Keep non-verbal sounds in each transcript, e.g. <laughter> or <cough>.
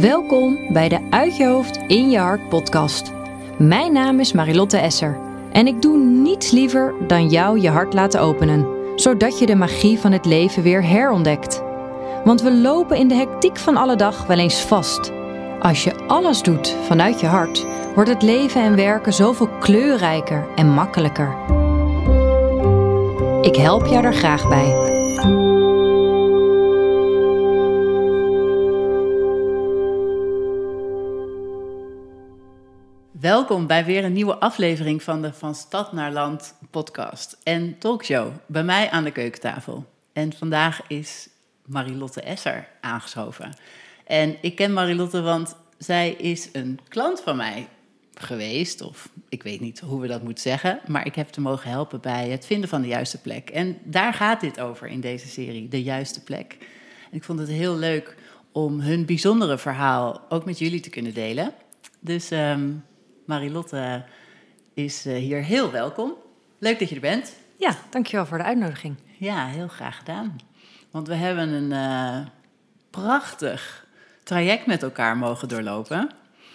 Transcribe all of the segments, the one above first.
Welkom bij de Uit je hoofd in je hart podcast. Mijn naam is Marilotte Esser en ik doe niets liever dan jou je hart laten openen, zodat je de magie van het leven weer herontdekt. Want we lopen in de hectiek van alle dag wel eens vast. Als je alles doet vanuit je hart, wordt het leven en werken zoveel kleurrijker en makkelijker. Ik help jou er graag bij. Welkom bij weer een nieuwe aflevering van de Van Stad naar Land podcast en talkshow. Bij mij aan de keukentafel. En vandaag is Marilotte Esser aangeschoven. En ik ken Marilotte, want zij is een klant van mij geweest. Of ik weet niet hoe we dat moeten zeggen. Maar ik heb te mogen helpen bij het vinden van de juiste plek. En daar gaat dit over in deze serie, de juiste plek. En ik vond het heel leuk om hun bijzondere verhaal ook met jullie te kunnen delen. Dus um, Marilotte is eh, hier heel welkom. Leuk dat je er bent. Ja, dankjewel voor de uitnodiging. Ja, heel graag gedaan. Want we hebben een uh, prachtig traject met elkaar mogen doorlopen.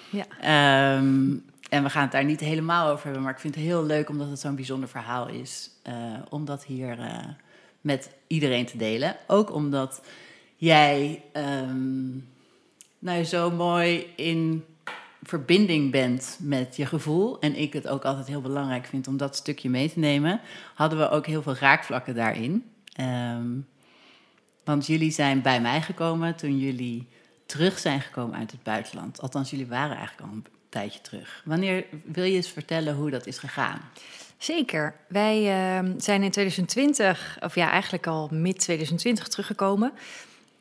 Ja. Um, en we gaan het daar niet helemaal over hebben, maar ik vind het heel leuk omdat het zo'n bijzonder verhaal is. Uh, om dat hier uh, met iedereen te delen. Ook omdat jij um, nou, zo mooi in verbinding bent met je gevoel. En ik het ook altijd heel belangrijk vind om dat stukje mee te nemen. Hadden we ook heel veel raakvlakken daarin. Um, want jullie zijn bij mij gekomen toen jullie terug zijn gekomen uit het buitenland. Althans, jullie waren eigenlijk al een tijdje terug. Wanneer wil je eens vertellen hoe dat is gegaan? Zeker. Wij uh, zijn in 2020, of ja, eigenlijk al mid 2020 teruggekomen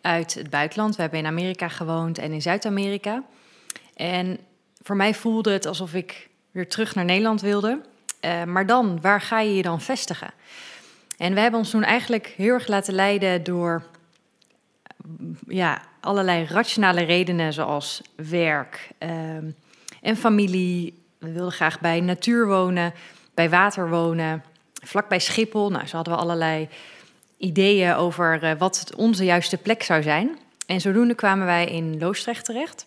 uit het buitenland. We hebben in Amerika gewoond en in Zuid-Amerika. En voor mij voelde het alsof ik weer terug naar Nederland wilde. Uh, maar dan, waar ga je je dan vestigen? En we hebben ons toen eigenlijk heel erg laten leiden door ja, allerlei rationale redenen, zoals werk uh, en familie. We wilden graag bij natuur wonen, bij water wonen, vlakbij Schiphol. Nou, zo hadden we allerlei ideeën over uh, wat onze juiste plek zou zijn. En zodoende kwamen wij in Loosdrecht terecht.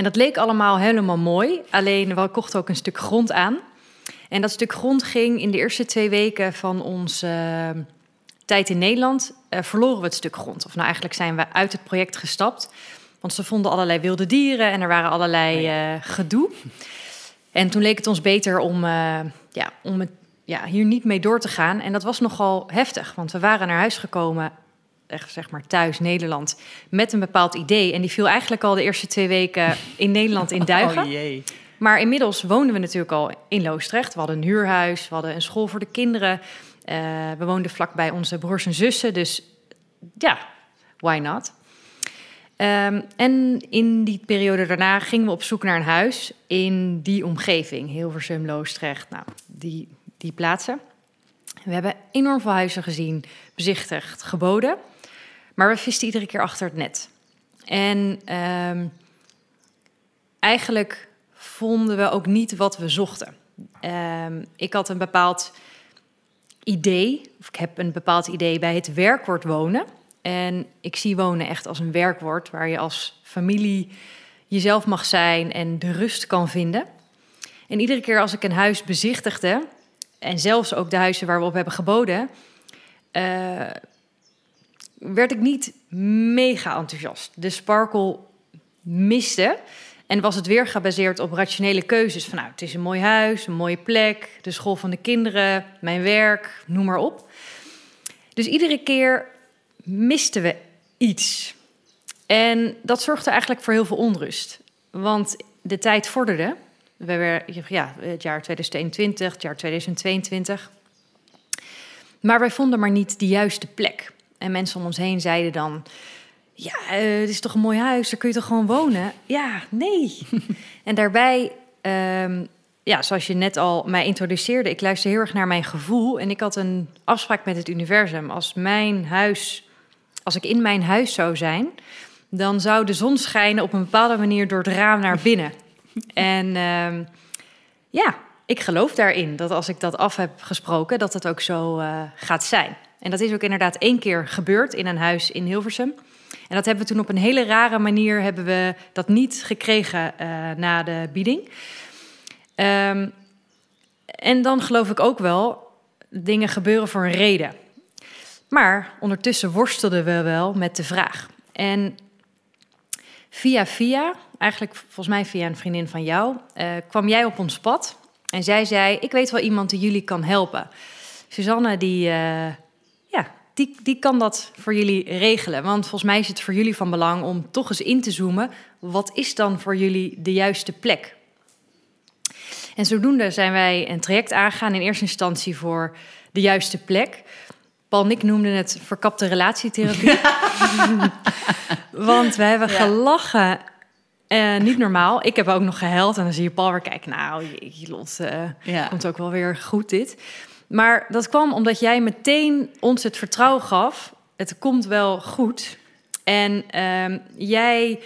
En dat leek allemaal helemaal mooi. Alleen we kochten ook een stuk grond aan. En dat stuk grond ging in de eerste twee weken van onze uh, tijd in Nederland. Uh, verloren we het stuk grond. Of nou, eigenlijk zijn we uit het project gestapt. Want ze vonden allerlei wilde dieren en er waren allerlei uh, gedoe. En toen leek het ons beter om, ja, om het, ja, hier niet mee door te gaan. En dat was nogal heftig, want we waren naar huis gekomen echt zeg maar thuis Nederland met een bepaald idee. En die viel eigenlijk al de eerste twee weken in Nederland in <laughs> duigen. Oh jee. Maar inmiddels woonden we natuurlijk al in Loosdrecht. We hadden een huurhuis, we hadden een school voor de kinderen. Uh, we woonden vlakbij onze broers en zussen. Dus ja, why not? Um, en in die periode daarna gingen we op zoek naar een huis in die omgeving. Hilversum, Loosdrecht, nou, die, die plaatsen. We hebben enorm veel huizen gezien, bezichtigd, geboden. Maar we visten iedere keer achter het net. En um, eigenlijk vonden we ook niet wat we zochten. Um, ik had een bepaald idee, of ik heb een bepaald idee bij het werkwoord wonen. En ik zie wonen echt als een werkwoord waar je als familie jezelf mag zijn en de rust kan vinden. En iedere keer als ik een huis bezichtigde, en zelfs ook de huizen waar we op hebben geboden, uh, werd ik niet mega enthousiast. De sparkle miste. En was het weer gebaseerd op rationele keuzes. Van nou, het is een mooi huis, een mooie plek, de school van de kinderen, mijn werk, noem maar op. Dus iedere keer misten we iets. En dat zorgde eigenlijk voor heel veel onrust. Want de tijd vorderde. We werden, ja, het jaar 2021, het jaar 2022. Maar wij vonden maar niet de juiste plek. En mensen om ons heen zeiden dan: Ja, uh, het is toch een mooi huis, daar kun je toch gewoon wonen? Ja, nee. <laughs> en daarbij, um, ja, zoals je net al mij introduceerde, ik luister heel erg naar mijn gevoel. En ik had een afspraak met het universum. Als mijn huis, als ik in mijn huis zou zijn, dan zou de zon schijnen op een bepaalde manier door het raam naar binnen. <laughs> en um, ja, ik geloof daarin dat als ik dat af heb gesproken, dat het ook zo uh, gaat zijn. En dat is ook inderdaad één keer gebeurd in een huis in Hilversum. En dat hebben we toen op een hele rare manier hebben we dat niet gekregen uh, na de bieding. Um, en dan geloof ik ook wel, dingen gebeuren voor een reden. Maar ondertussen worstelden we wel met de vraag. En via via, eigenlijk volgens mij via een vriendin van jou, uh, kwam jij op ons pad. En zij zei, ik weet wel iemand die jullie kan helpen. Suzanne, die, ja, die, die kan dat voor jullie regelen. Want volgens mij is het voor jullie van belang om toch eens in te zoomen. Wat is dan voor jullie de juiste plek? En zodoende zijn wij een traject aangegaan in eerste instantie voor de juiste plek. Paul en ik noemden het verkapte relatietherapie. <laughs> Want we hebben gelachen. Uh, niet normaal. Ik heb ook nog gehuild. En dan zie je Paul weer kijken. Nou, je Lot, uh, ja. komt ook wel weer goed dit. Maar dat kwam omdat jij meteen ons het vertrouwen gaf. Het komt wel goed. En uh, jij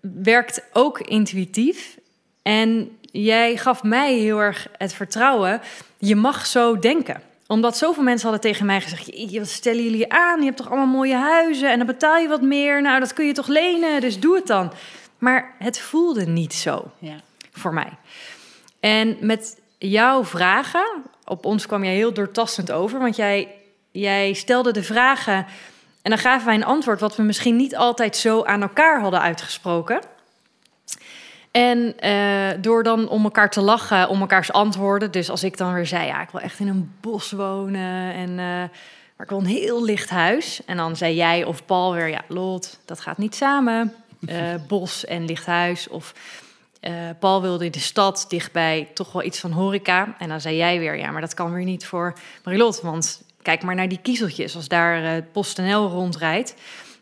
werkt ook intuïtief. En jij gaf mij heel erg het vertrouwen. Je mag zo denken omdat zoveel mensen hadden tegen mij gezegd: wat stellen jullie aan? Je hebt toch allemaal mooie huizen en dan betaal je wat meer. Nou, dat kun je toch lenen, dus doe het dan. Maar het voelde niet zo ja. voor mij. En met jouw vragen, op ons kwam jij heel doortastend over, want jij, jij stelde de vragen en dan gaven wij een antwoord wat we misschien niet altijd zo aan elkaar hadden uitgesproken. En uh, door dan om elkaar te lachen, om elkaars antwoorden. Dus als ik dan weer zei, ja, ik wil echt in een bos wonen. En, uh, maar ik wil een heel licht huis. En dan zei jij of Paul weer, ja, Lot, dat gaat niet samen. Uh, bos en licht huis. Of Paul wilde in de stad, dichtbij, toch wel iets van horeca. En dan zei jij weer, ja, maar dat kan weer niet voor Marilot. Want kijk maar naar die kiezeltjes. Als daar het PostNL rondrijdt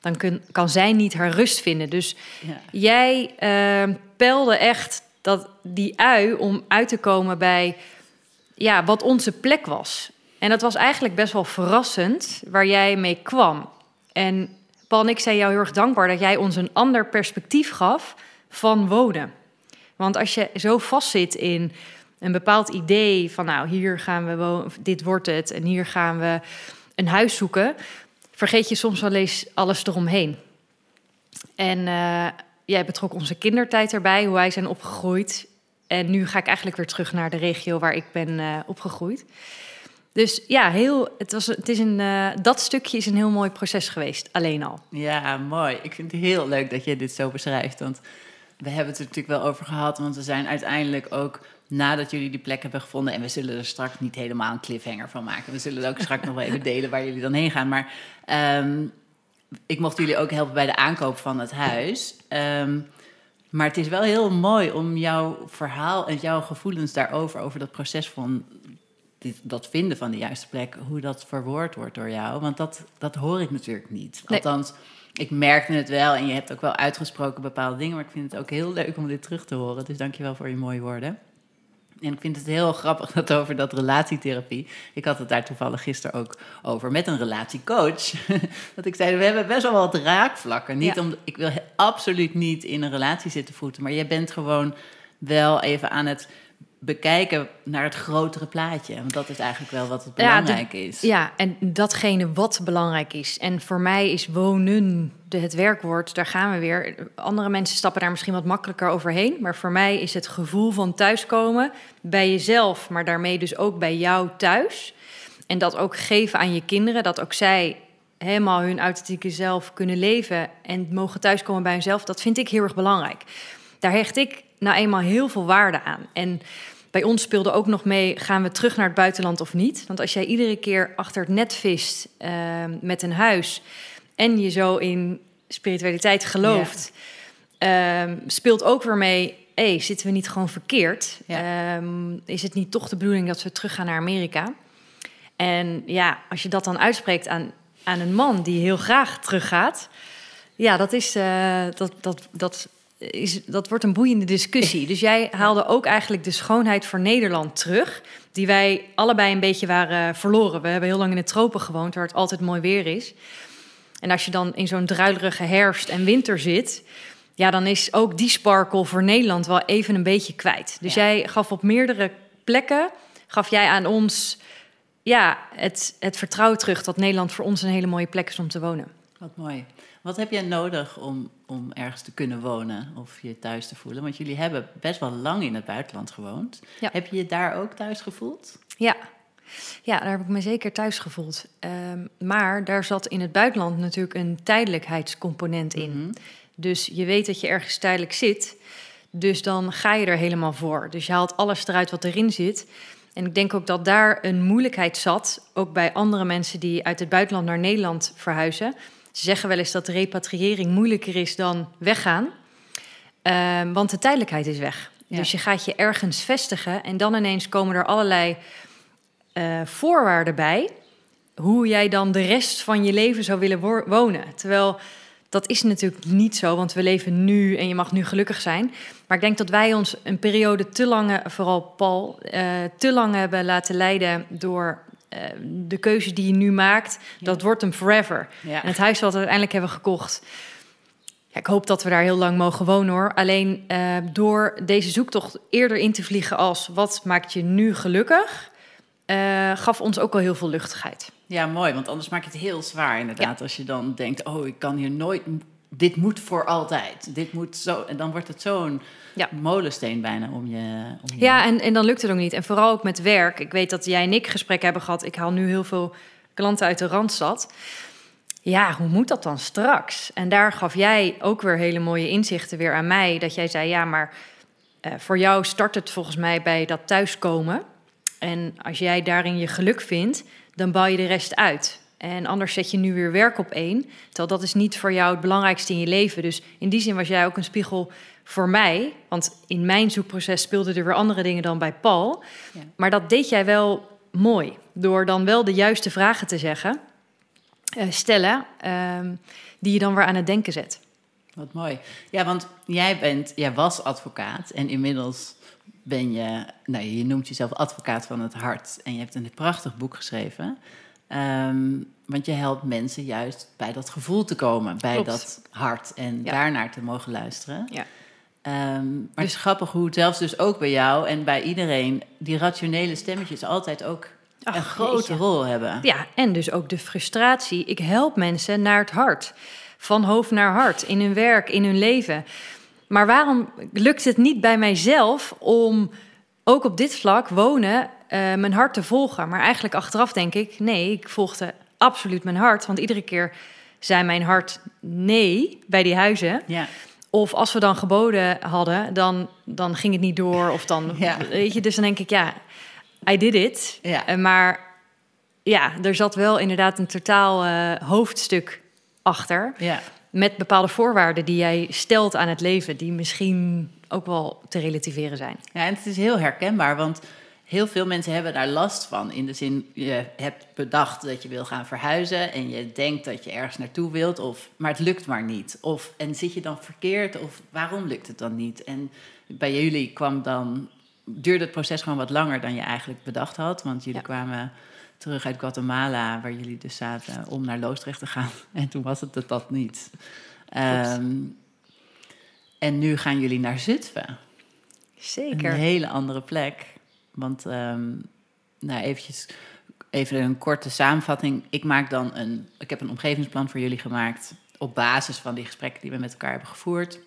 dan kun, kan zij niet haar rust vinden. Dus ja. jij uh, pelde echt dat, die ui om uit te komen bij ja, wat onze plek was. En dat was eigenlijk best wel verrassend waar jij mee kwam. En Paul en ik zijn jou heel erg dankbaar dat jij ons een ander perspectief gaf van wonen. Want als je zo vastzit in een bepaald idee van nou, hier gaan we wonen, dit wordt het en hier gaan we een huis zoeken, vergeet je soms wel eens alles eromheen. En uh, jij betrok onze kindertijd erbij, hoe wij zijn opgegroeid. En nu ga ik eigenlijk weer terug naar de regio waar ik ben uh, opgegroeid. Dus ja, heel, het, was, het is een, uh, dat stukje is een heel mooi proces geweest, alleen al. Ja, mooi. Ik vind het heel leuk dat je dit zo beschrijft. Want we hebben het er natuurlijk wel over gehad. Want we zijn uiteindelijk ook nadat jullie die plek hebben gevonden. En we zullen er straks niet helemaal een cliffhanger van maken. We zullen ook straks nog wel even delen waar jullie dan heen gaan. Maar um, ik mocht jullie ook helpen bij de aankoop van het huis. Um, maar het is wel heel mooi om jouw verhaal en jouw gevoelens daarover, over dat proces van dit, dat vinden van de juiste plek, hoe dat verwoord wordt door jou. Want dat, dat hoor ik natuurlijk niet. Althans, ik merkte het wel en je hebt ook wel uitgesproken bepaalde dingen, maar ik vind het ook heel leuk om dit terug te horen. Dus dankjewel voor je mooie woorden. En ik vind het heel grappig dat over dat relatietherapie. Ik had het daar toevallig gisteren ook over met een relatiecoach. <laughs> dat ik zei: We hebben best wel wat raakvlakken. Niet om, ik wil absoluut niet in een relatie zitten voeten, maar je bent gewoon wel even aan het bekijken naar het grotere plaatje. Want dat is eigenlijk wel wat het belangrijk is. Ja, en datgene wat belangrijk is. En voor mij is wonen de, het werkwoord, daar gaan we weer. Andere mensen stappen daar misschien wat makkelijker overheen. Maar voor mij is het gevoel van thuiskomen bij jezelf, maar daarmee dus ook bij jou thuis. En dat ook geven aan je kinderen, dat ook zij helemaal hun authentieke zelf kunnen leven en mogen thuiskomen bij hunzelf. Dat vind ik heel erg belangrijk. Daar hecht ik nou eenmaal heel veel waarde aan. En bij ons speelde ook nog mee: gaan we terug naar het buitenland of niet? Want als jij iedere keer achter het net vist uh, met een huis en je zo in spiritualiteit gelooft, ja. uh, speelt ook weer mee. Hey, zitten we niet gewoon verkeerd? Ja. Um, is het niet toch de bedoeling dat we terug gaan naar Amerika? En ja, als je dat dan uitspreekt aan, aan een man die heel graag teruggaat, ja, dat is uh, dat, dat, dat is, dat wordt een boeiende discussie. Dus jij haalde ook eigenlijk de schoonheid voor Nederland terug, die wij allebei een beetje waren verloren. We hebben heel lang in de tropen gewoond, waar het altijd mooi weer is. En als je dan in zo'n druilerige herfst en winter zit, ja, dan is ook die sparkle voor Nederland wel even een beetje kwijt. Dus jij gaf op meerdere plekken, gaf jij aan ons ja, het, het vertrouwen terug dat Nederland voor ons een hele mooie plek is om te wonen. Wat mooi. Wat heb jij nodig om, om ergens te kunnen wonen of je thuis te voelen? Want jullie hebben best wel lang in het buitenland gewoond. Heb je je daar ook thuis gevoeld? Ja, ja, daar heb ik me zeker thuis gevoeld. Ehm, maar daar zat in het buitenland natuurlijk een tijdelijkheidscomponent in. Mhm. Dus je weet dat je ergens tijdelijk zit. Dus dan ga je er helemaal voor. Dus je haalt alles eruit wat erin zit. En ik denk ook dat daar een moeilijkheid zat, ook bij andere mensen die uit het buitenland naar Nederland verhuizen. Ze zeggen wel eens dat de repatriëring moeilijker is dan weggaan, ehm, want de tijdelijkheid is weg. Dus je gaat je ergens vestigen en dan ineens komen er allerlei uh, voorwaarden bij hoe jij dan de rest van je leven zou willen wonen. Terwijl dat is natuurlijk niet zo, want we leven nu en je mag nu gelukkig zijn. Maar ik denk dat wij ons een periode te lang, vooral Paul, uh, te lang hebben laten leiden door de keuze die je nu maakt. Dat wordt hem forever. En het huis wat we uiteindelijk hebben gekocht. Ja, ik hoop dat we daar heel lang mogen wonen hoor. Alleen uh, door deze zoektocht eerder in te vliegen als wat maakt je nu gelukkig, gaf ons ook al heel veel luchtigheid. Ja, mooi, want anders maak je het heel zwaar inderdaad. Als je dan denkt, oh, ik kan hier nooit, dit moet voor altijd. Dit moet zo, en dan wordt het zo'n ja. molensteen bijna om je, om je... Ja, en, en dan lukt het ook niet. En vooral ook met werk. Ik weet dat jij en ik gesprek hebben gehad. Ik haal nu heel veel klanten uit de Randstad. Ja, hoe moet dat dan straks? En daar gaf jij ook weer hele mooie inzichten weer aan mij. Dat jij zei, ja, maar uh, voor jou start het volgens mij bij dat thuiskomen. En als jij daarin je geluk vindt, dan bouw je de rest uit. En anders zet je nu weer werk op één. Terwijl dat is niet voor jou het belangrijkste in je leven. Dus in die zin was jij ook een spiegel voor mij. Want in mijn zoekproces speelden er weer andere dingen dan bij Paul. Ja. Maar dat deed jij wel mooi. Door dan wel de juiste vragen te zeggen, uh, stellen, uh, die je dan weer aan het denken zet. Wat mooi. Ja, want jij, bent, jij was advocaat en inmiddels ben je, nou, je noemt jezelf advocaat van het hart. En je hebt een prachtig boek geschreven. Ehm, want je helpt mensen juist bij dat gevoel te komen, bij dat hart en daarnaar te mogen luisteren. Ja. Um, maar het is grappig hoe zelfs dus ook bij jou en bij iedereen die rationele stemmetjes altijd ook een grote rol hebben. Ja, en dus ook de frustratie. Ik help mensen naar het hart, van hoofd naar hart, in hun werk, in hun leven. Maar waarom lukt het niet bij mijzelf om ook op dit vlak wonen, uh, mijn hart te volgen? Maar eigenlijk achteraf denk ik, nee, ik volgde absoluut mijn hart. Want iedere keer zei mijn hart nee bij die huizen. Ja. Of als we dan geboden hadden, dan, dan ging het niet door. Of dan, <laughs> ja. weet je, dus dan denk ik, ja, I did it. Ja. Uh, maar ja, er zat wel inderdaad een totaal uh, hoofdstuk achter. Ja met bepaalde voorwaarden die jij stelt aan het leven, die misschien ook wel te relativeren zijn. Ja, en het is heel herkenbaar, want heel veel mensen hebben daar last van. In de zin, je hebt bedacht dat je wil gaan verhuizen en je denkt dat je ergens naartoe wilt, of, maar het lukt maar niet. Of, en zit je dan verkeerd, of waarom lukt het dan niet? En bij jullie kwam dan, duurde het proces gewoon wat langer dan je eigenlijk bedacht had, want jullie kwamen terug uit Guatemala, waar jullie dus zaten, om naar Loosdrecht te gaan. <laughs> En toen was het dat niet. Um, en nu gaan jullie naar Zutphen. Zeker. Een hele andere plek. Want, um, nou eventjes, even een korte samenvatting. Ik maak dan een, ik heb een omgevingsplan voor jullie gemaakt op basis van die gesprekken die we met elkaar hebben gevoerd.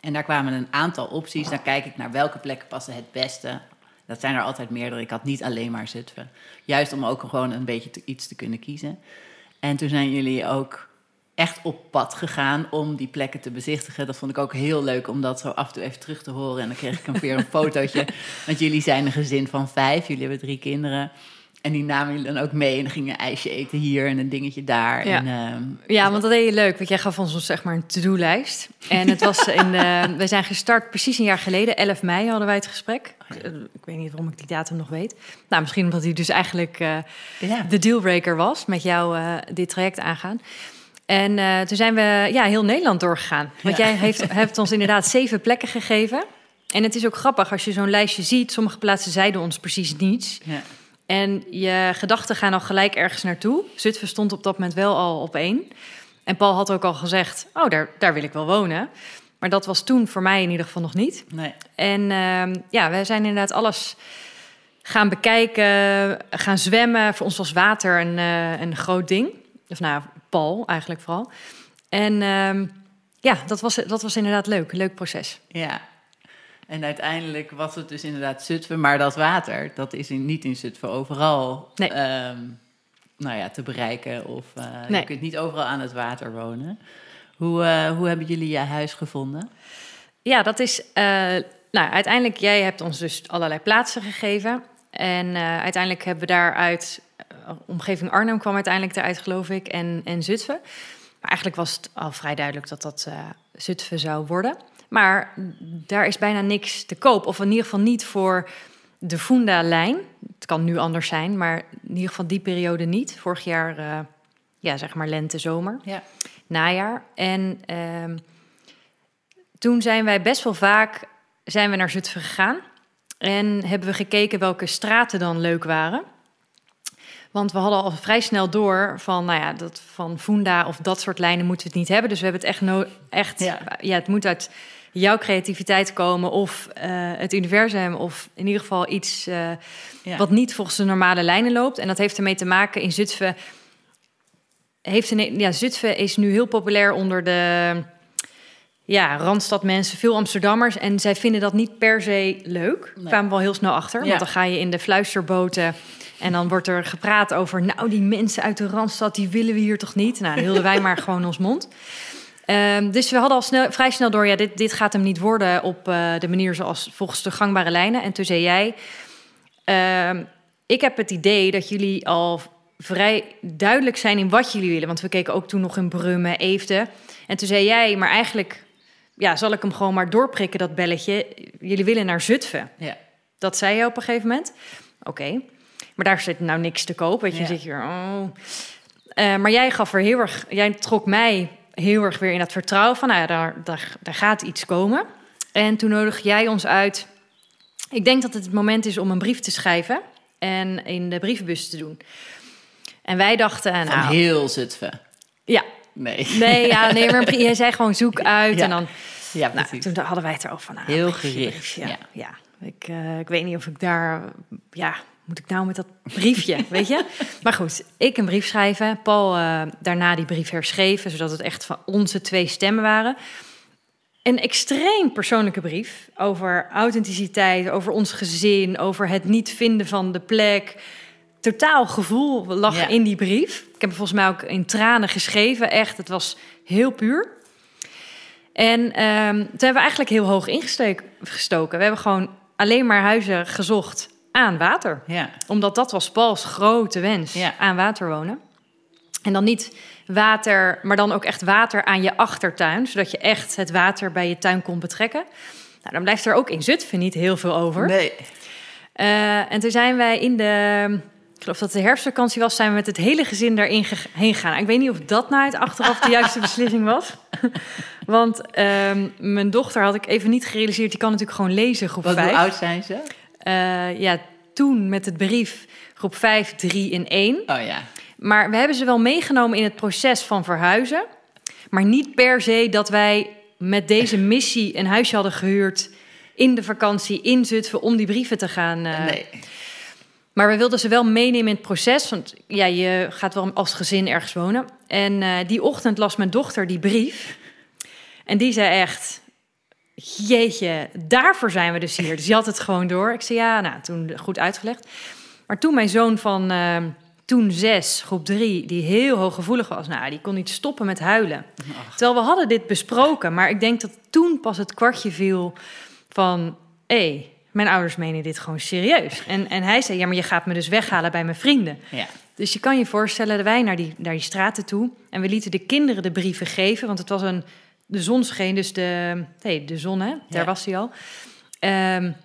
En daar kwamen een aantal opties. Dan kijk ik naar welke plekken passen het beste dat zijn er altijd meerdere. Ik had niet alleen maar Zutphen. Juist om ook gewoon een beetje iets te kunnen kiezen. En toen zijn jullie ook echt op pad gegaan om die plekken te bezichtigen. Dat vond ik ook heel leuk om dat zo af en toe even terug te horen. En dan kreeg ik weer een <laughs> fotootje. Want jullie zijn een gezin van vijf. Jullie hebben drie kinderen. En die namen jullie dan ook mee en dan gingen een ijsje eten hier en een dingetje daar. Ja, en, uh, ja want dat deed je leuk, want jij gaf ons zeg maar een to-do-lijst. En het was in, uh, <laughs> we zijn gestart precies een jaar geleden, 11 mei hadden wij het gesprek. Oh ik weet niet waarom ik die datum nog weet. Nou, misschien omdat hij dus eigenlijk ja. de dealbreaker was met jou dit traject aangaan. En toen zijn we ja, heel Nederland doorgegaan. Want jij heeft, hebt ons inderdaad <laughs> zeven plekken gegeven. En het is ook grappig als je zo'n lijstje ziet. Sommige plaatsen zeiden ons precies niets. Ja. En je gedachten gaan al gelijk ergens naartoe. Zutphen stond op dat moment wel al op één. En Paul had ook al gezegd, oh, daar, daar wil ik wel wonen. Maar dat was toen voor mij in ieder geval nog niet. Nee. En uh, ja, we zijn inderdaad alles gaan bekijken, gaan zwemmen. Voor ons was water een, uh, een groot ding. Of nou, Paul eigenlijk vooral. En ehm, ja, dat was, dat was inderdaad leuk. Leuk proces. Ja, en uiteindelijk was het dus inderdaad Zutphen, maar dat water, dat is in, niet in Zutphen overal nee. Ehm, nou ja, te bereiken. Of uh, je kunt niet overal aan het water wonen. Hoe, uh, hoe hebben jullie je huis gevonden? Ja, dat is. Uh, nou, uiteindelijk, jij hebt ons dus allerlei plaatsen gegeven. En uiteindelijk hebben we daaruit. Omgeving Arnhem kwam uiteindelijk eruit, geloof ik. En, en Zutphen. Maar eigenlijk was het al vrij duidelijk dat dat Zutphen zou worden. Maar daar is bijna niks te koop. Of in ieder geval niet voor de Funda-lijn. Het kan nu anders zijn, maar in ieder geval die periode niet. Vorig jaar, uh, ja, zeg maar lente, zomer, ja. najaar. En uh, toen zijn wij best wel vaak zijn we naar Zutphen gegaan. En hebben we gekeken welke straten dan leuk waren. Want we hadden al vrij snel door van, nou ja, dat van Funda of dat soort lijnen moeten we het niet hebben. Dus we hebben het echt, no echt ja. ja, het moet uit jouw creativiteit komen of uh, het universum of in ieder geval iets uh, ja. wat niet volgens de normale lijnen loopt. En dat heeft ermee te maken in Zutphen. Heeft een, ja, Zutphen is nu heel populair onder de ja, Randstad mensen, veel Amsterdammers. En zij vinden dat niet per se leuk. Nee. kwamen we al heel snel achter. Ja. Want dan ga je in de fluisterboten en dan wordt er gepraat over... nou, die mensen uit de Randstad, die willen we hier toch niet? Nou, dan hielden wij maar gewoon ons mond. Um, dus we hadden al snel, vrij snel door, ja, dit, dit gaat hem niet worden op uh, de manier zoals volgens de gangbare lijnen. En toen zei jij, uh, ik heb het idee dat jullie al vrij duidelijk zijn in wat jullie willen. Want we keken ook toen nog in Brummen, Eefde. En toen zei jij, maar eigenlijk ja, zal ik hem gewoon maar doorprikken, dat belletje. Jullie willen naar Zutphen. Ja. Dat zei je op een gegeven moment. Oké, maar daar zit nou niks te koop. Weet je, ja. zit je oh. Uh, maar jij gaf er heel erg, jij trok mij heel erg weer in dat vertrouwen van, nou ja, daar, daar, daar gaat iets komen. En toen nodig jij ons uit. Ik denk dat het het moment is om een brief te schrijven en in de brievenbus te doen. En wij dachten... Van nou, heel Zutphen? Ja. Nee. Nee, ja, nee, maar jij zei gewoon zoek <laughs> uit ja. en dan... Ja, nou, toen hadden wij het erover van... Nou, heel gericht. Ja, ja. ja. Ik, uh, ik weet niet of ik daar... Ja, moet ik nou met dat briefje, <laughs> weet je? Maar goed, ik een brief schrijven. Paul uh, daarna die brief herschreven, zodat het echt van onze twee stemmen waren. Een extreem persoonlijke brief over authenticiteit, over ons gezin, over het niet vinden van de plek. Totaal gevoel lag ja. in die brief. Ik heb volgens mij ook in tranen geschreven. Echt, het was heel puur. En um, toen hebben we eigenlijk heel hoog ingestoken. We hebben gewoon alleen maar huizen gezocht aan water. Ja. Omdat dat was Pauls grote wens, ja. aan water wonen. En dan niet water, maar dan ook echt water aan je achtertuin, zodat je echt het water bij je tuin kon betrekken. Nou, dan blijft er ook in Zutphen niet heel veel over. Nee. Uh, en toen zijn wij in de, ik geloof dat de herfstvakantie was, zijn we met het hele gezin daarin heen gegaan. Ik weet niet of dat nou het achteraf de juiste <laughs> beslissing was. Want um, mijn dochter had ik even niet gerealiseerd, die kan natuurlijk gewoon lezen, groep Wat, 5. Hoe oud zijn ze? Uh, ja, toen met het brief groep 5, 3 in 1. Oh ja. Maar we hebben ze wel meegenomen in het proces van verhuizen. Maar niet per se dat wij met deze missie een huisje hadden gehuurd in de vakantie in Zutphen om die brieven te gaan. Uh... Nee. Maar we wilden ze wel meenemen in het proces. Want ja, je gaat wel als gezin ergens wonen. En uh, die ochtend las mijn dochter die brief. En die zei echt: jeetje, daarvoor zijn we dus hier. Dus je had het gewoon door. Ik zei ja, nou, toen goed uitgelegd. Maar toen mijn zoon van uh, toen zes, groep drie, die heel hooggevoelig was, nou, die kon niet stoppen met huilen. Ach. Terwijl we hadden dit besproken, maar ik denk dat toen pas het kwartje viel van, hé, hey, mijn ouders menen dit gewoon serieus. En, en hij zei, ja, maar je gaat me dus weghalen bij mijn vrienden. Ja. Dus je kan je voorstellen dat wij naar die, naar die straten toe en we lieten de kinderen de brieven geven, want het was een de zon scheen, dus de, nee, de zon, hè, daar ja. was hij al. Um,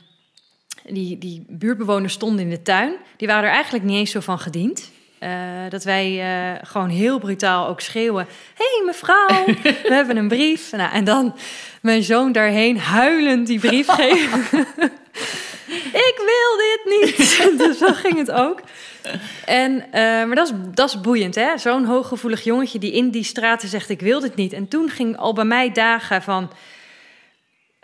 die, die buurtbewoners stonden in de tuin. Die waren er eigenlijk niet eens zo van gediend. Uh, dat wij uh, gewoon heel brutaal ook schreeuwen: Hé hey, mevrouw, <laughs> we hebben een brief. Nou, en dan mijn zoon daarheen huilend die brief <laughs> geven. Ik wil dit niet. <laughs> dus zo ging het ook. En, uh, maar dat is, dat is boeiend, hè? Zo'n hooggevoelig jongetje die in die straten zegt: Ik wil dit niet. En toen ging al bij mij dagen van.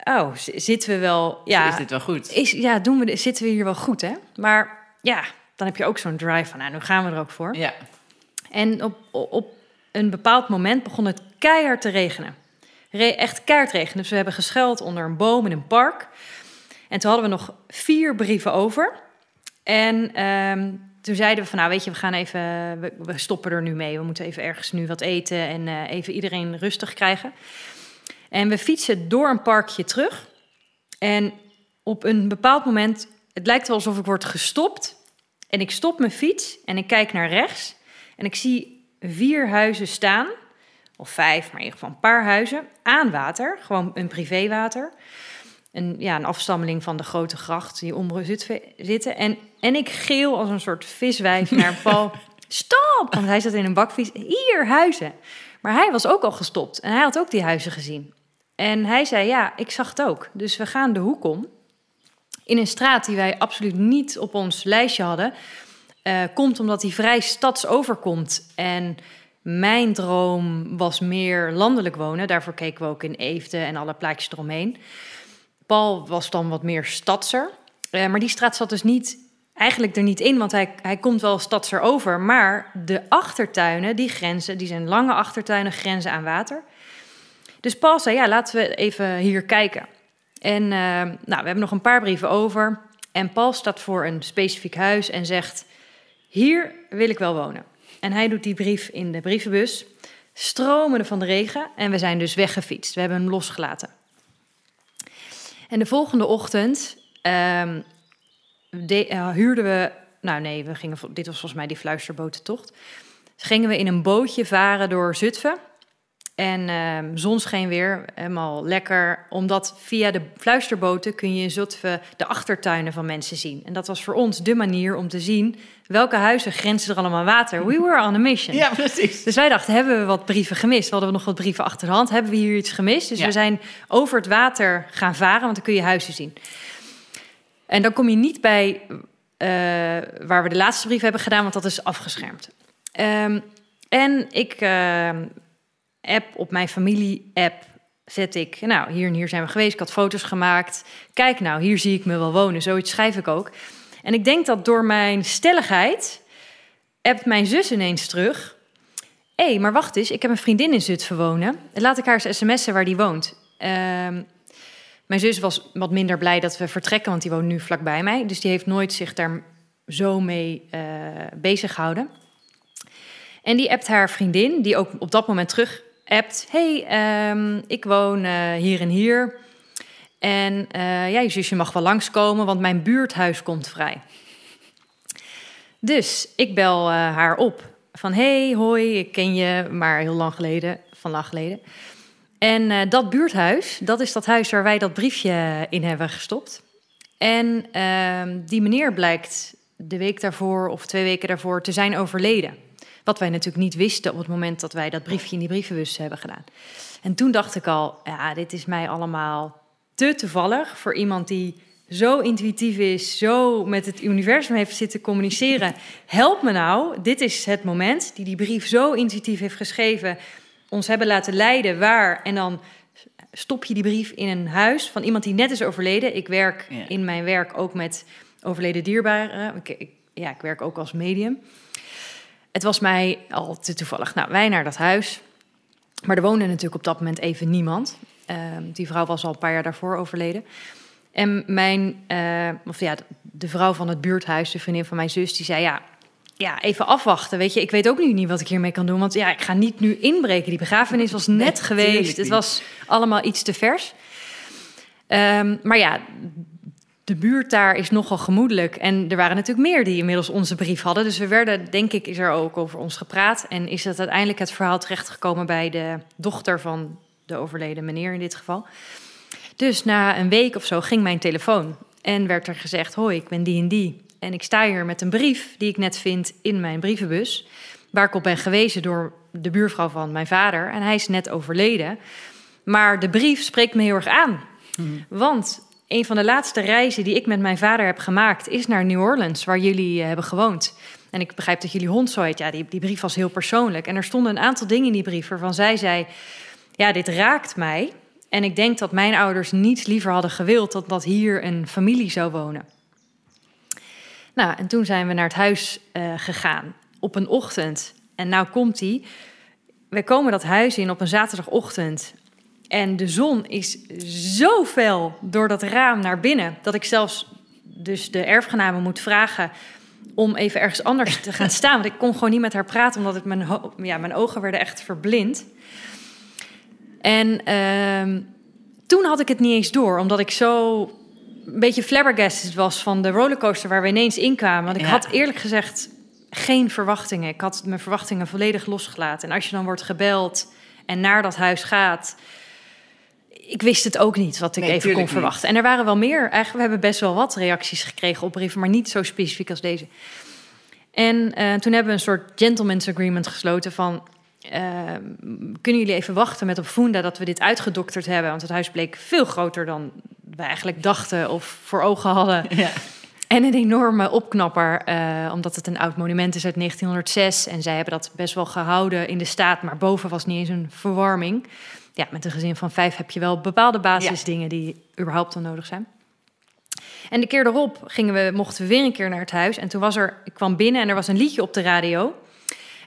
Oh, zitten we wel. Ja, is dit wel goed? Is, ja, doen we, zitten we hier wel goed, hè? Maar ja, dan heb je ook zo'n drive van: nou, nu gaan we er ook voor. Ja. En op, op een bepaald moment begon het keihard te regenen. Re echt keihard regenen. Dus we hebben geschuild onder een boom in een park. En toen hadden we nog vier brieven over. En ehm, toen zeiden we van, nou weet je, we gaan even, we, stoppen er nu mee. We moeten even ergens nu wat eten en eh, even iedereen rustig krijgen. En we fietsen door een parkje terug. En op een bepaald moment, het lijkt wel alsof ik word gestopt. En ik stop mijn fiets en ik kijk naar rechts. En ik zie vier huizen staan, of vijf, maar in ieder geval een paar huizen, aan water. Gewoon een privéwater. Een, ja, een afstammeling van de grote gracht die om zitten. En, en ik geel als een soort viswijf naar <laughs> Paul. Stop! Want hij zat in een bakfiets. Hier, huizen. Maar hij was ook al gestopt. En hij had ook die huizen gezien. En hij zei, ja, ik zag het ook. Dus we gaan de hoek om. In een straat die wij absoluut niet op ons lijstje hadden. Uh, komt omdat hij vrij stadsoverkomt. En mijn droom was meer landelijk wonen. Daarvoor keken we ook in Eefde en alle plaatjes eromheen. Paul was dan wat meer stadser. Uh, maar die straat zat dus niet, eigenlijk er niet in, want hij, hij komt wel stadser over. Maar de achtertuinen, die grenzen, die zijn lange achtertuinen, grenzen aan water. Dus Paul zei, ja, laten we even hier kijken. En uh, nou, we hebben nog een paar brieven over. En Paul staat voor een specifiek huis en zegt: Hier wil ik wel wonen. En hij doet die brief in de brievenbus. Stromende van de regen. En we zijn dus weggefietst. We hebben hem losgelaten. En de volgende ochtend um, huurden we. Nou nee, we gingen, dit was volgens mij die fluisterbotentocht. Gingen we in een bootje varen door Zutphen. En uh, zon scheen weer, helemaal lekker. Omdat via de fluisterboten kun je in Zutphen de achtertuinen van mensen zien. En dat was voor ons de manier om te zien welke huizen grenzen er allemaal aan water. We were on a mission. Ja, precies. Dus wij dachten, hebben we wat brieven gemist? We hadden we nog wat brieven achter de hand? Hebben we hier iets gemist? Dus we zijn over het water gaan varen, want dan kun je huizen zien. En dan kom je niet bij uh, waar we de laatste brief hebben gedaan, want dat is afgeschermd. Um, en ik... Uh, app, op mijn familie-app, zet ik, nou, hier en hier zijn we geweest, ik had foto's gemaakt. Kijk nou, hier zie ik me wel wonen. Zoiets schrijf ik ook. En ik denk dat door mijn stelligheid appt mijn zus ineens terug. Hé, hey, maar wacht eens, ik heb een vriendin in Zutphen wonen. Laat ik haar eens sms'en waar die woont. Ehm, mijn zus was wat minder blij dat we vertrekken, want die woont nu vlakbij mij. Dus die heeft nooit zich daar zo mee uh. En die appt haar vriendin, die ook op dat moment terug appt: Hey, ehm, ik woon uh, hier en hier. En uh, ja, je zusje mag wel langskomen, want mijn buurthuis komt vrij. Dus ik bel uh, haar op. Van hey, hoi, ik ken je, maar heel lang geleden, van lang geleden. En dat buurthuis, dat is dat huis waar wij dat briefje in hebben gestopt. En ehm, die meneer blijkt de week daarvoor of twee weken daarvoor te zijn overleden. Wat wij natuurlijk niet wisten op het moment dat wij dat briefje in die brievenbus hebben gedaan. En toen dacht ik al, ja, dit is mij allemaal te toevallig voor iemand die zo intuïtief is, zo met het universum heeft zitten communiceren. Help me nou, dit is het moment die die brief zo intuïtief heeft geschreven, ons hebben laten leiden waar en dan stop je die brief in een huis van iemand die net is overleden. Ik werk in mijn werk ook met overleden dierbaren. Ik, ja, ik werk ook als medium. Het was mij al te toevallig. Nou, wij naar dat huis. Maar er woonde natuurlijk op dat moment even niemand. Ehm, die vrouw was al een paar jaar daarvoor overleden. En mijn, uh, of ja, de vrouw van het buurthuis, de vriendin van mijn zus, die zei: Ja, ja, even afwachten. Weet je, ik weet ook nu niet wat ik hiermee kan doen. Want ja, ik ga niet nu inbreken. Die begrafenis was net geweest. Het was allemaal iets te vers. Um, maar ja, de buurt daar is nogal gemoedelijk. En er waren natuurlijk meer die inmiddels onze brief hadden. Dus we werden, denk ik, is er ook over ons gepraat. En is het uiteindelijk het verhaal terechtgekomen bij de dochter van de overleden meneer in dit geval. Dus na een week of zo ging mijn telefoon. En werd er gezegd: Hoi, ik ben die en die. En ik sta hier met een brief die ik net vind in mijn brievenbus. Waar ik op ben gewezen door de buurvrouw van mijn vader. En hij is net overleden. Maar de brief spreekt me heel erg aan. Hmm. Want een van de laatste reizen die ik met mijn vader heb gemaakt is naar New Orleans, waar jullie eh, hebben gewoond. En ik begrijp dat jullie hond zo heet. Ja, die, die brief was heel persoonlijk. En er stonden een aantal dingen in die brief waarvan zij zei: Ja, dit raakt mij. En ik denk dat mijn ouders niets liever hadden gewild dan dat hier een familie zou wonen. Nou, en toen zijn we naar het huis uh, gegaan op een ochtend. En nou komt hij. wij komen dat huis in op een zaterdagochtend. En de zon is zo fel door dat raam naar binnen. Dat ik zelfs dus de erfgenamen moet vragen om even ergens anders te gaan <laughs> staan. Want ik kon gewoon niet met haar praten, omdat het mijn, ja, mijn ogen werden echt verblind. En ehm, toen had ik het niet eens door, omdat ik zo een beetje flabbergasted was van de rollercoaster waar we ineens in kwamen. Want ik had eerlijk gezegd geen verwachtingen. Ik had mijn verwachtingen volledig losgelaten. En als je dan wordt gebeld en naar dat huis gaat, ik wist het ook niet wat ik even kon verwachten. En er waren wel meer. Eigenlijk, we hebben best wel wat reacties gekregen op brieven, maar niet zo specifiek als deze. En uh, toen hebben we een soort gentleman's agreement gesloten van... Uh, kunnen jullie even wachten met op Funda dat we dit uitgedokterd hebben? Want het huis bleek veel groter dan we eigenlijk dachten of voor ogen hadden. <laughs> Ja. En een enorme opknapper, uh, omdat het een oud monument is uit 1906. En zij hebben dat best wel gehouden in de staat, maar boven was niet eens een verwarming ja, met een gezin van vijf heb je wel bepaalde basisdingen die überhaupt dan nodig zijn. En de keer erop gingen we, mochten we weer een keer naar het huis. En toen was er, ik kwam binnen en er was een liedje op de radio.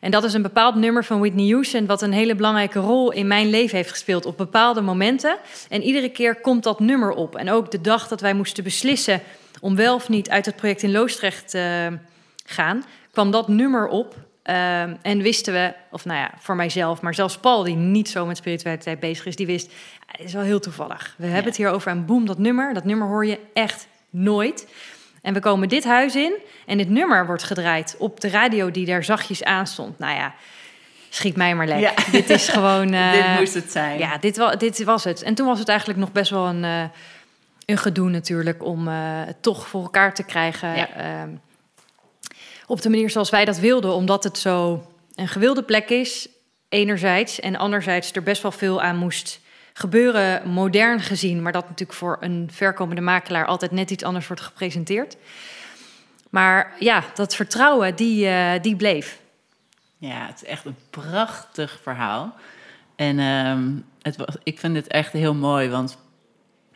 En dat is een bepaald nummer van Whitney Houston, wat een hele belangrijke rol in mijn leven heeft gespeeld op bepaalde momenten. En iedere keer komt dat nummer op. En ook de dag dat wij moesten beslissen om wel of niet uit het project in Loosdrecht te gaan, kwam dat nummer op. Ehm, en wisten we, of nou ja, voor mijzelf, maar zelfs Paul, die niet zo met spiritualiteit bezig is, die wist, het is wel heel toevallig. We hebben het hier over en boem, dat nummer, dat nummer hoor je echt nooit. En we komen dit huis in en dit nummer wordt gedraaid op de radio die daar zachtjes aan stond. Nou ja, schiet mij maar lekker. <laughs> Dit is gewoon... Uh, <laughs> dit moest het zijn. Ja, dit, wa dit was het. En toen was het eigenlijk nog best wel een, uh, een gedoe natuurlijk om uh, het toch voor elkaar te krijgen. Ja. Ehm, op de manier zoals wij dat wilden, omdat het zo een gewilde plek is, enerzijds, en anderzijds er best wel veel aan moest gebeuren, modern gezien, maar dat natuurlijk voor een verkomende makelaar altijd net iets anders wordt gepresenteerd. Maar ja, dat vertrouwen, die, uh, die bleef. Ja, het is echt een prachtig verhaal. En um, het was, ik vind het echt heel mooi, want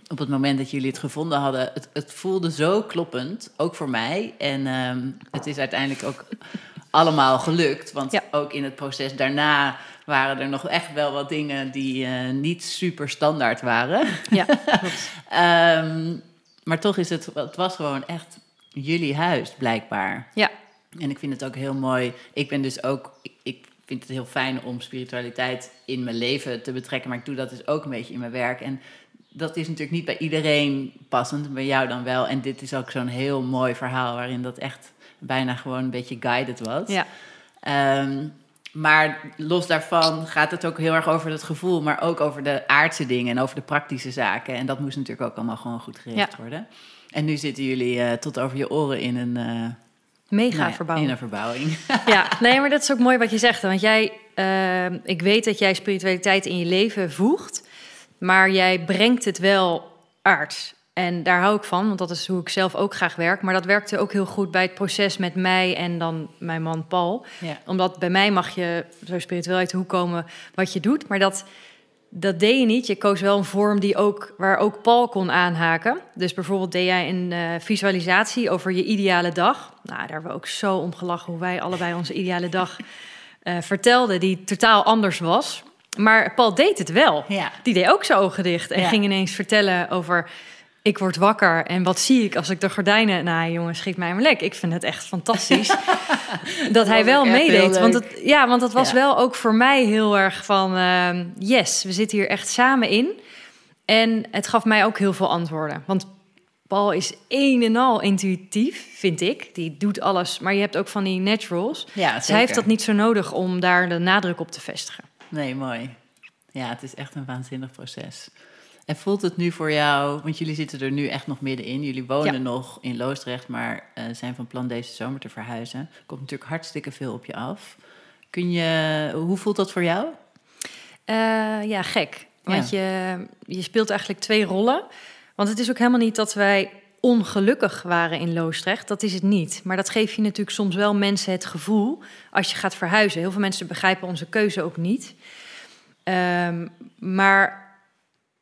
op het moment dat jullie het gevonden hadden, het, het voelde zo kloppend, ook voor mij. En ehm, het is uiteindelijk ook <laughs> allemaal gelukt. Want ook in het proces daarna waren er nog echt wel wat dingen die uh, niet super standaard waren. Ja, <laughs> um, maar toch is het, het was gewoon echt jullie huis, blijkbaar. Ja. En ik vind het ook heel mooi. Ik ben dus ook, ik, ik vind het heel fijn om spiritualiteit in mijn leven te betrekken, maar ik doe dat dus ook een beetje in mijn werk. En dat is natuurlijk niet bij iedereen passend, bij jou dan wel. En dit is ook zo'n heel mooi verhaal waarin dat echt bijna gewoon een beetje guided was. Ja. Um, maar los daarvan gaat het ook heel erg over het gevoel, maar ook over de aardse dingen en over de praktische zaken. En dat moest natuurlijk ook allemaal gewoon goed gericht worden. En nu zitten jullie uh, tot over je oren in een. Uh, Mega nou ja, verbouwing. In een verbouwing. <laughs> ja, nee, maar dat is ook mooi wat je zegt. Want jij, uh, ik weet dat jij spiritualiteit in je leven voegt. Maar jij brengt het wel aards. En daar hou ik van, want dat is hoe ik zelf ook graag werk. Maar dat werkte ook heel goed bij het proces met mij en dan mijn man Paul. Omdat bij mij mag je zo spiritueel uit de hoek komen wat je doet. Maar dat, dat deed je niet. Je koos wel een vorm die ook, waar ook Paul kon aanhaken. Dus bijvoorbeeld deed jij een uh, visualisatie over je ideale dag. Nou, daar hebben we ook zo om gelachen hoe wij allebei onze ideale dag uh, <laughs> vertelden, die totaal anders was. Maar Paul deed het wel. Ja. Die deed ook zijn ogen dicht en ging ineens vertellen over... ik word wakker en wat zie ik als ik de gordijnen... Nou jongens, schiet mij maar lek. Ik vind het echt fantastisch <laughs> dat, hij wel meedeed. Want het, ja, want dat was wel ook voor mij heel erg van... Uh, yes, we zitten hier echt samen in. En het gaf mij ook heel veel antwoorden. Want Paul is een en al intuïtief, vind ik. Die doet alles, maar je hebt ook van die naturals. Ja, dus hij heeft dat niet zo nodig om daar de nadruk op te vestigen. Nee, mooi. Ja, het is echt een waanzinnig proces. En voelt het nu voor jou, want jullie zitten er nu echt nog middenin. Jullie wonen nog in Loosdrecht, maar uh, zijn van plan deze zomer te verhuizen. Komt natuurlijk hartstikke veel op je af. Kun je, hoe voelt dat voor jou? Uh, ja, gek. Want Je, je speelt eigenlijk twee rollen. Want het is ook helemaal niet dat wij ongelukkig waren in Loosdrecht. Dat is het niet. Maar dat geeft je natuurlijk soms wel mensen het gevoel als je gaat verhuizen. Heel veel mensen begrijpen onze keuze ook niet. Um, maar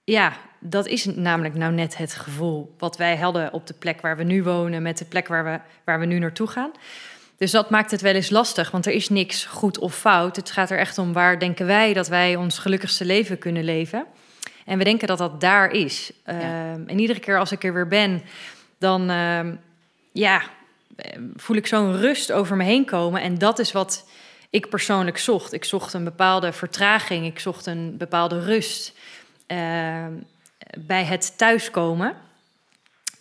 ja, dat is namelijk nou net het gevoel wat wij hadden op de plek waar we nu wonen, met de plek waar we, waar we nu naartoe gaan. Dus dat maakt het wel eens lastig, want er is niks goed of fout. Het gaat er echt om waar denken wij dat wij ons gelukkigste leven kunnen leven. En we denken dat dat daar is. Ehm, en iedere keer als ik er weer ben, dan ehm, ja, voel ik zo'n rust over me heen komen. En dat is wat ik persoonlijk zocht. Ik zocht een bepaalde vertraging, ik zocht een bepaalde rust ehm, bij het thuiskomen.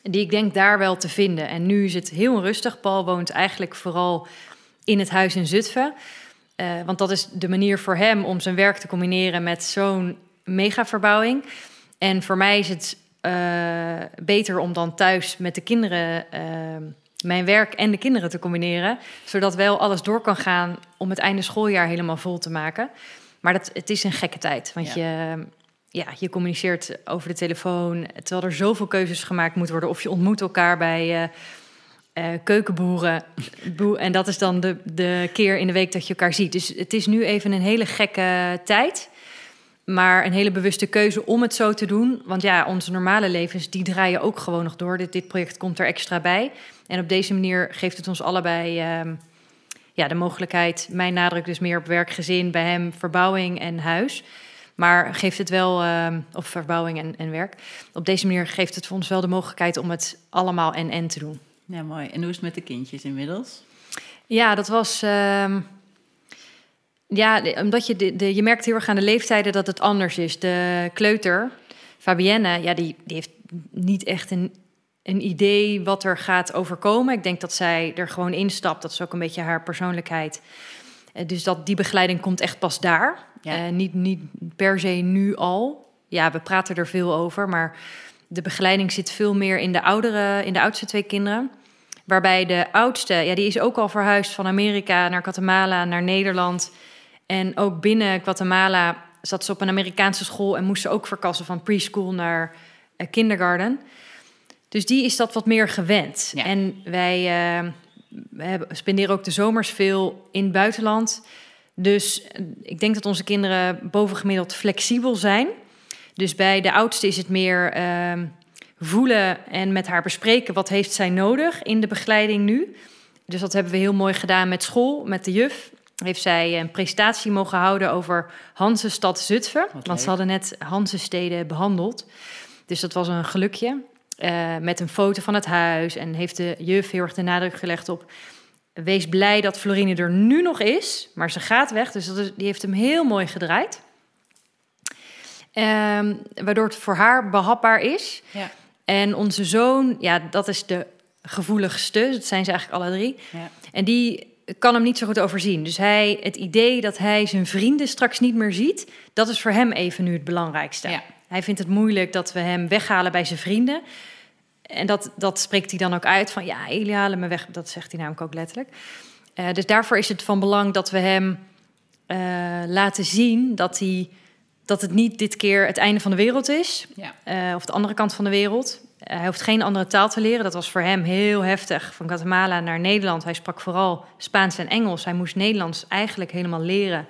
Die ik denk daar wel te vinden. En nu is het heel rustig. Paul woont eigenlijk vooral in het huis in Zutphen. Uh, want dat is de manier voor hem om zijn werk te combineren met zo'n megaverbouwing. En voor mij is het uh, beter om dan thuis met de kinderen uh, mijn werk en de kinderen te combineren. Zodat wel alles door kan gaan om het einde schooljaar helemaal vol te maken. Maar dat, het is een gekke tijd. Want je, ja, je communiceert over de telefoon. Terwijl er zoveel keuzes gemaakt moeten worden. Of je ontmoet elkaar bij. Uh, keukenboeren. <laughs> En dat is dan de, de keer in de week dat je elkaar ziet. Dus het is nu even een hele gekke tijd. Maar een hele bewuste keuze om het zo te doen. Want ja, onze normale levens, die draaien ook gewoon nog door. Dit, dit project komt er extra bij. En op deze manier geeft het ons allebei uh, ja, de mogelijkheid... mijn nadruk dus meer op werk, gezin, bij hem verbouwing en huis... Maar geeft het wel, uh, of verbouwing en, en werk. Op deze manier geeft het voor ons wel de mogelijkheid om het allemaal en en te doen. Ja, mooi. En hoe is het met de kindjes inmiddels? Ja, dat was. Uh, ja, omdat je, de, de, je merkt heel erg aan de leeftijden dat het anders is. De kleuter, Fabienne, ja, die, die heeft niet echt een, een idee wat er gaat overkomen. Ik denk dat zij er gewoon instapt. Dat is ook een beetje haar persoonlijkheid. Uh, dus dat, die begeleiding komt echt pas daar. Ja. Uh, niet, niet per se nu al. Ja, we praten er veel over, maar de begeleiding zit veel meer in de oudere, in de oudste twee kinderen. Waarbij de oudste, ja, die is ook al verhuisd van Amerika naar Guatemala, naar Nederland. En ook binnen Guatemala zat ze op een Amerikaanse school en moest ze ook verkassen van preschool naar uh, kindergarten. Dus die is dat wat meer gewend. Ja. En wij uh, hebben, spenderen ook de zomers veel in het buitenland. Dus ik denk dat onze kinderen bovengemiddeld flexibel zijn. Dus bij de oudste is het meer uh, voelen en met haar bespreken wat heeft zij nodig in de begeleiding nu. Dus dat hebben we heel mooi gedaan met school, met de juf. Heeft zij een presentatie mogen houden over Hansestad Zutphen. Want ze hadden net Hansesteden behandeld. Dus dat was een gelukje. Uh, met een foto van het huis. En heeft de juf heel erg de nadruk gelegd op Wees blij dat Florine er nu nog is, maar ze gaat weg. Dus dat is, die heeft hem heel mooi gedraaid. Um, waardoor het voor haar behapbaar is. Ja. En onze zoon, ja, dat is de gevoeligste. Dat zijn ze eigenlijk alle drie. Ja. En die kan hem niet zo goed overzien. Dus hij, het idee dat hij zijn vrienden straks niet meer ziet, dat is voor hem even nu het belangrijkste. Ja. Hij vindt het moeilijk dat we hem weghalen bij zijn vrienden. En dat, dat spreekt hij dan ook uit van ja, Elia, halen me weg. Dat zegt hij namelijk ook letterlijk. Uh, dus daarvoor is het van belang dat we hem uh, laten zien dat, hij, dat het niet dit keer het einde van de wereld is. Ja. Uh, of de andere kant van de wereld. Hij hoeft geen andere taal te leren. Dat was voor hem heel heftig. Van Guatemala naar Nederland. Hij sprak vooral Spaans en Engels. Hij moest Nederlands eigenlijk helemaal leren.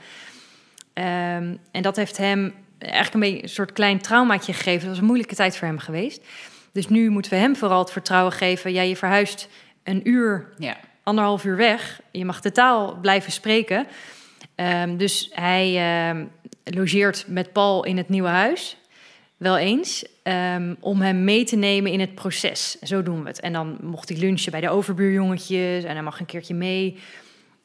Um, en dat heeft hem eigenlijk een beetje een soort klein traumaatje gegeven. Dat was een moeilijke tijd voor hem geweest. Dus nu moeten we hem vooral het vertrouwen geven. Ja, je verhuist een uur, ja. anderhalf uur weg. Je mag de taal blijven spreken. Um, dus hij um, logeert met Paul in het nieuwe huis. Wel eens. Um, om hem mee te nemen in het proces. Zo doen we het. En dan mocht hij lunchen bij de overbuurjongetjes. En hij mag een keertje mee.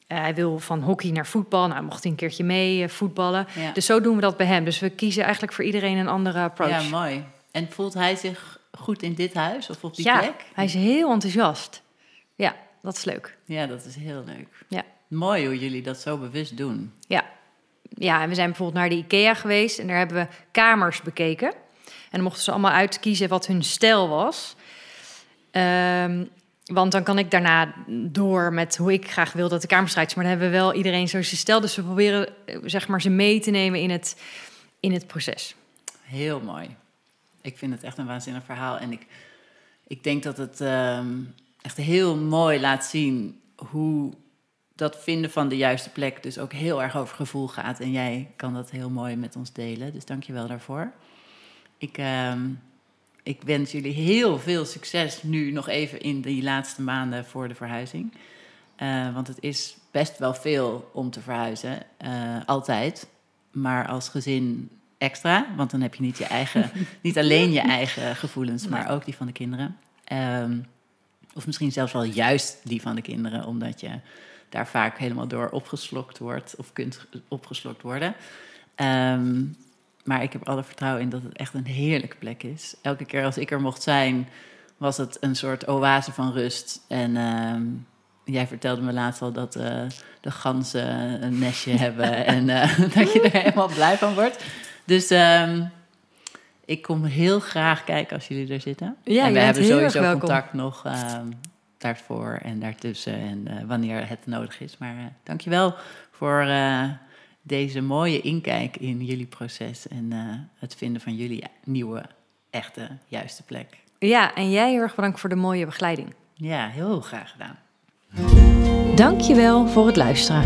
Uh, hij wil van hockey naar voetbal. Nou, mocht hij een keertje mee uh, voetballen. Ja. Dus zo doen we dat bij hem. Dus we kiezen eigenlijk voor iedereen een andere approach. Ja, mooi. En voelt hij zich goed in dit huis of op die ja, plek? hij is heel enthousiast. Ja, dat is leuk. Ja, dat is heel leuk. Ja. Mooi hoe jullie dat zo bewust doen. Ja. Ja, en we zijn bijvoorbeeld naar de IKEA geweest en daar hebben we kamers bekeken. En mochten ze allemaal uitkiezen wat hun stijl was. Um, want dan kan ik daarna door met hoe ik graag wil dat de kamer eruit Maar dan hebben we wel iedereen zo zijn stijl. Dus we proberen zeg maar, ze mee te nemen in het, in het proces. Heel mooi ik vind het echt een waanzinnig verhaal. En ik, ik denk dat het ehm, echt heel mooi laat zien hoe dat vinden van de juiste plek dus ook heel erg over gevoel gaat. En jij kan dat heel mooi met ons delen. Dus dank je wel daarvoor. Ik, ehm, ik wens jullie heel veel succes nu nog even in die laatste maanden voor de verhuizing. want het is best wel veel om te verhuizen, altijd. Maar als gezin extra, want dan heb je niet je eigen, <laughs> niet alleen je eigen gevoelens, maar ook die van de kinderen. Um, of misschien zelfs wel juist die van de kinderen, omdat je daar vaak helemaal door opgeslokt wordt of kunt opgeslokt worden. Ehm, maar ik heb alle vertrouwen in dat het echt een heerlijke plek is. Elke keer als ik er mocht zijn, was het een soort oase van rust. En ehm, jij vertelde me laatst al dat uh, de ganzen een nestje <laughs> hebben en uh, <laughs> dat je er helemaal blij van wordt. Dus um, ik kom heel graag kijken als jullie er zitten. Ja, en we hebben sowieso contact nog um, daarvoor en daartussen en uh, wanneer het nodig is. Maar dankjewel voor deze mooie inkijk in jullie proces en het vinden van jullie nieuwe, echte, juiste plek. Ja, en jij heel erg bedankt voor de mooie begeleiding. Ja, heel graag gedaan. Dankjewel voor het luisteren.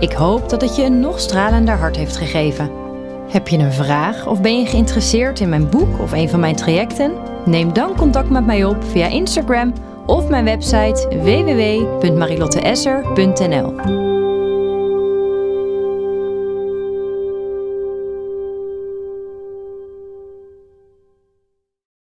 Ik hoop dat het je een nog stralender hart heeft gegeven. Heb je een vraag of ben je geïnteresseerd in mijn boek of een van mijn trajecten? Neem dan contact met mij op via Instagram of mijn website www.marilotteesser.nl.